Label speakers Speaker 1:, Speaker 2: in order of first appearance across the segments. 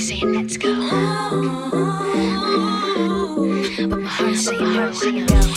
Speaker 1: saying let's go, but my heart's saying, heart's saying go.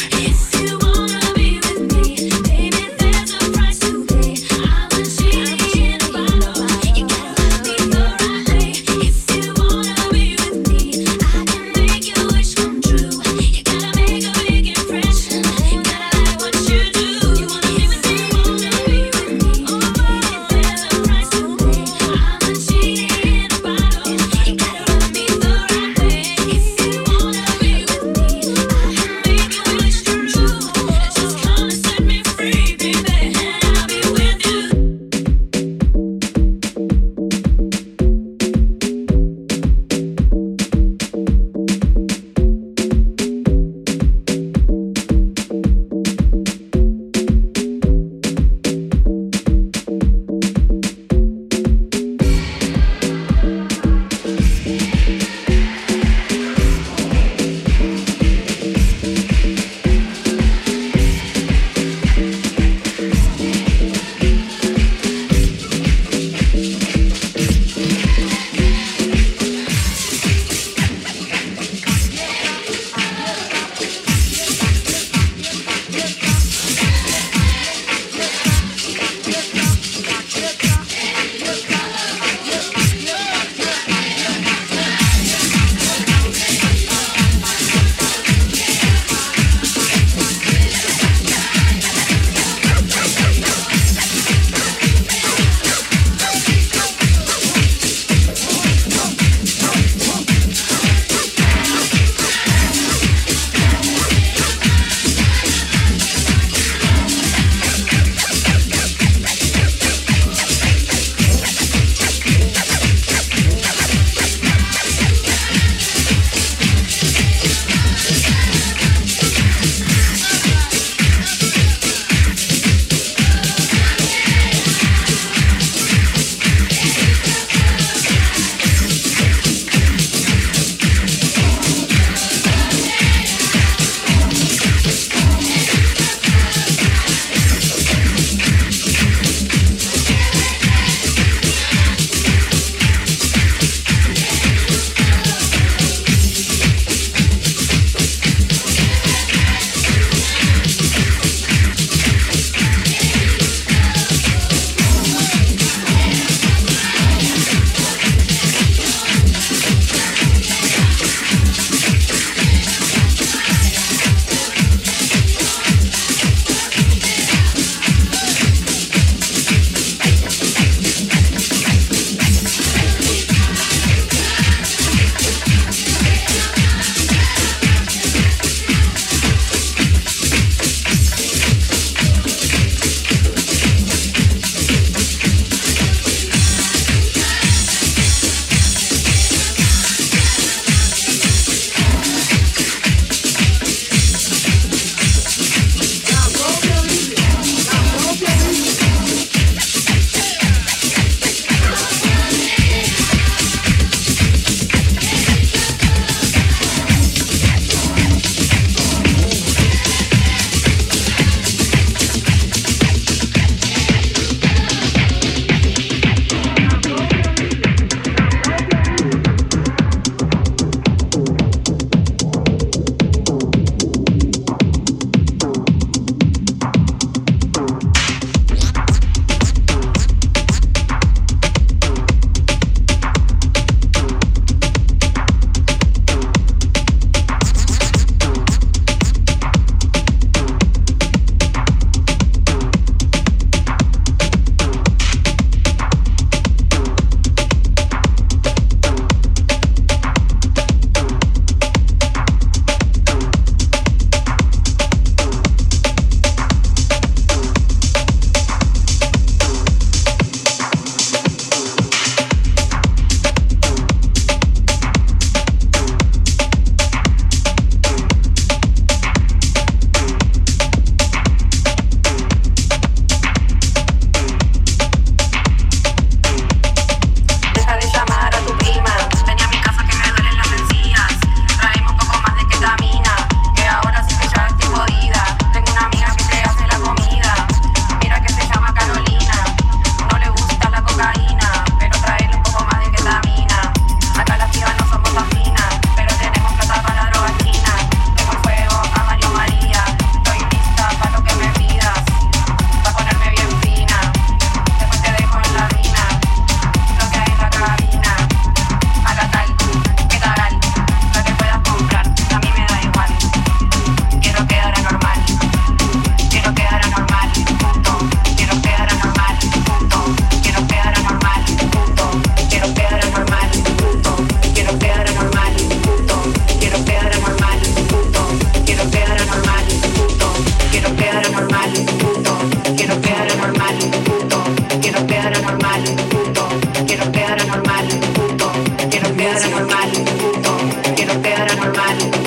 Speaker 2: que quedará normal.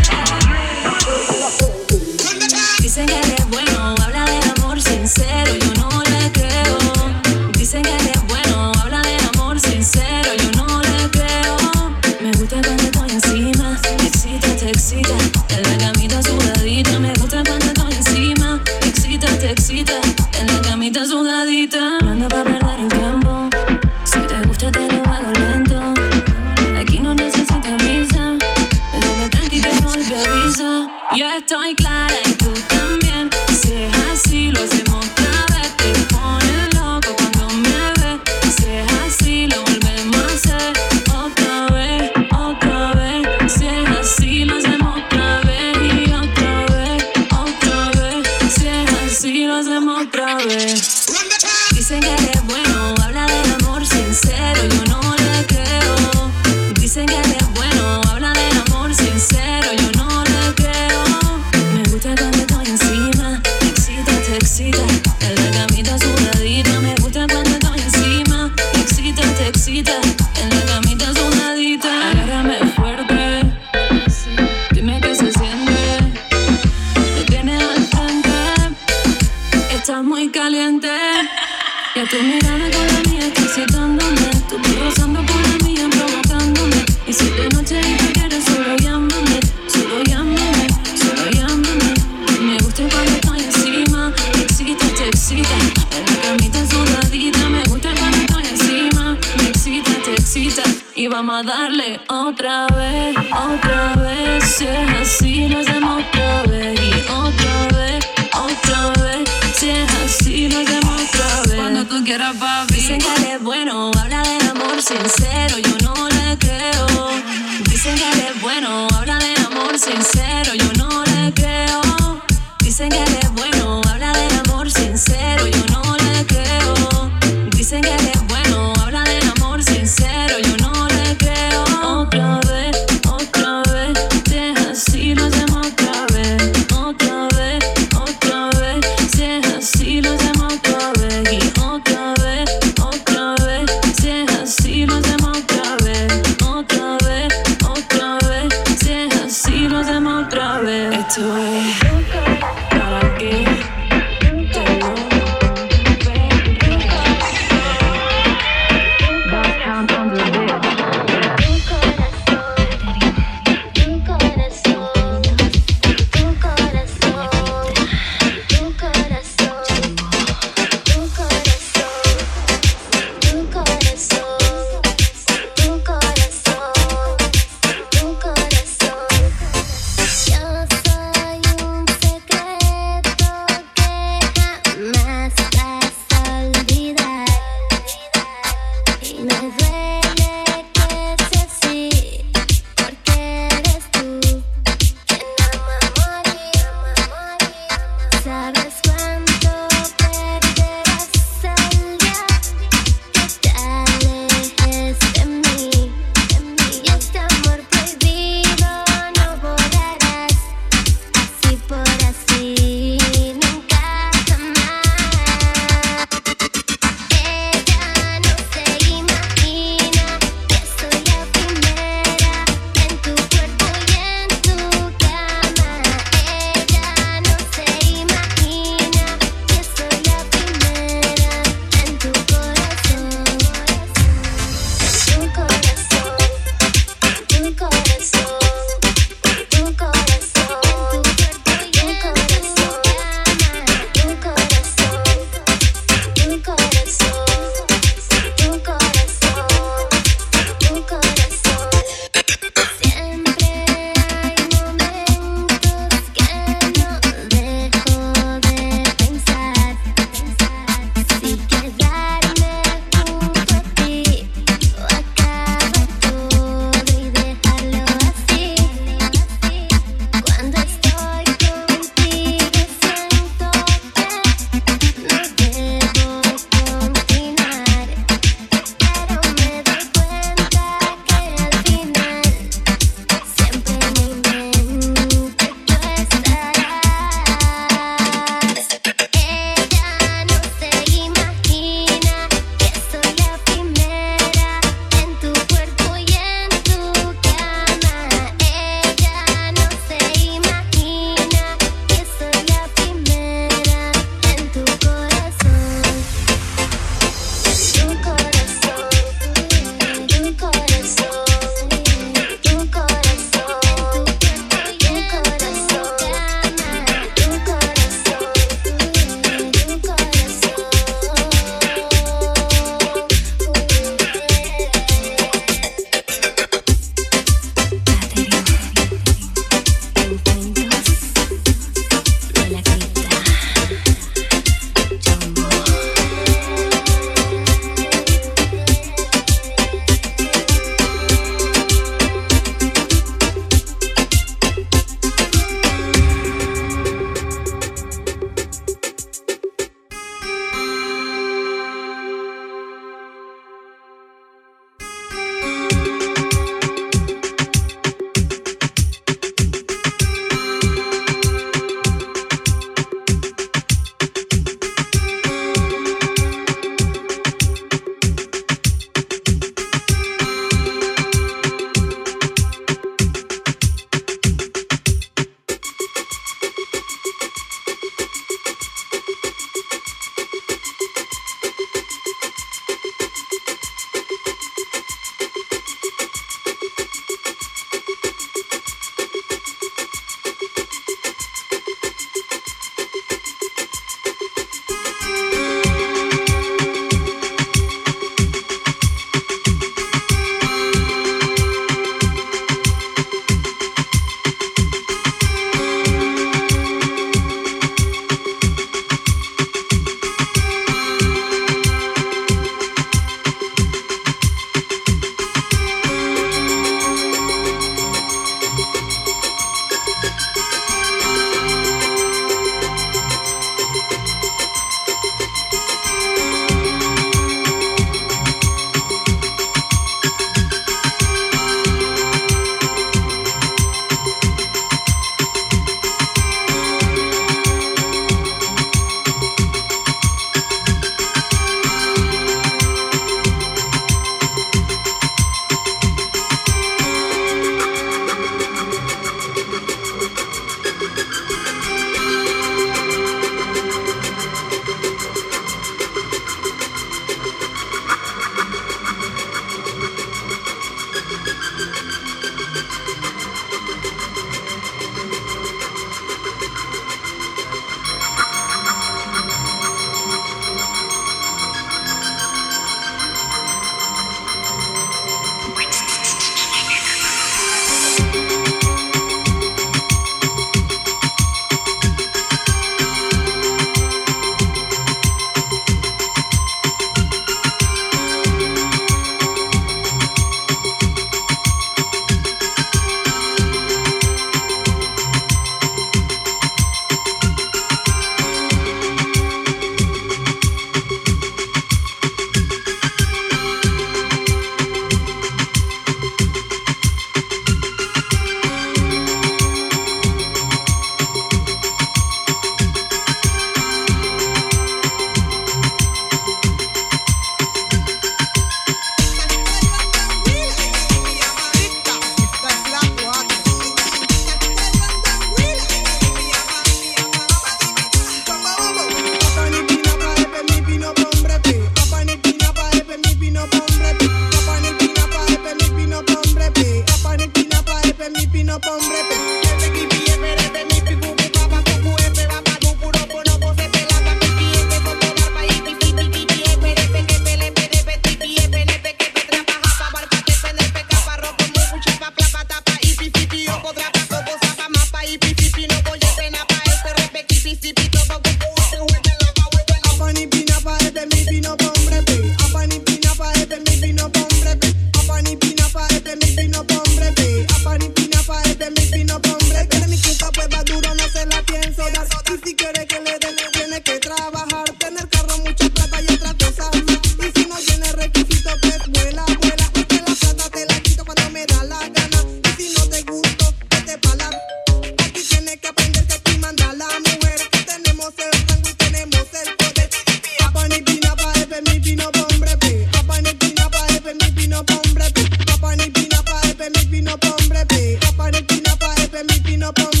Speaker 3: up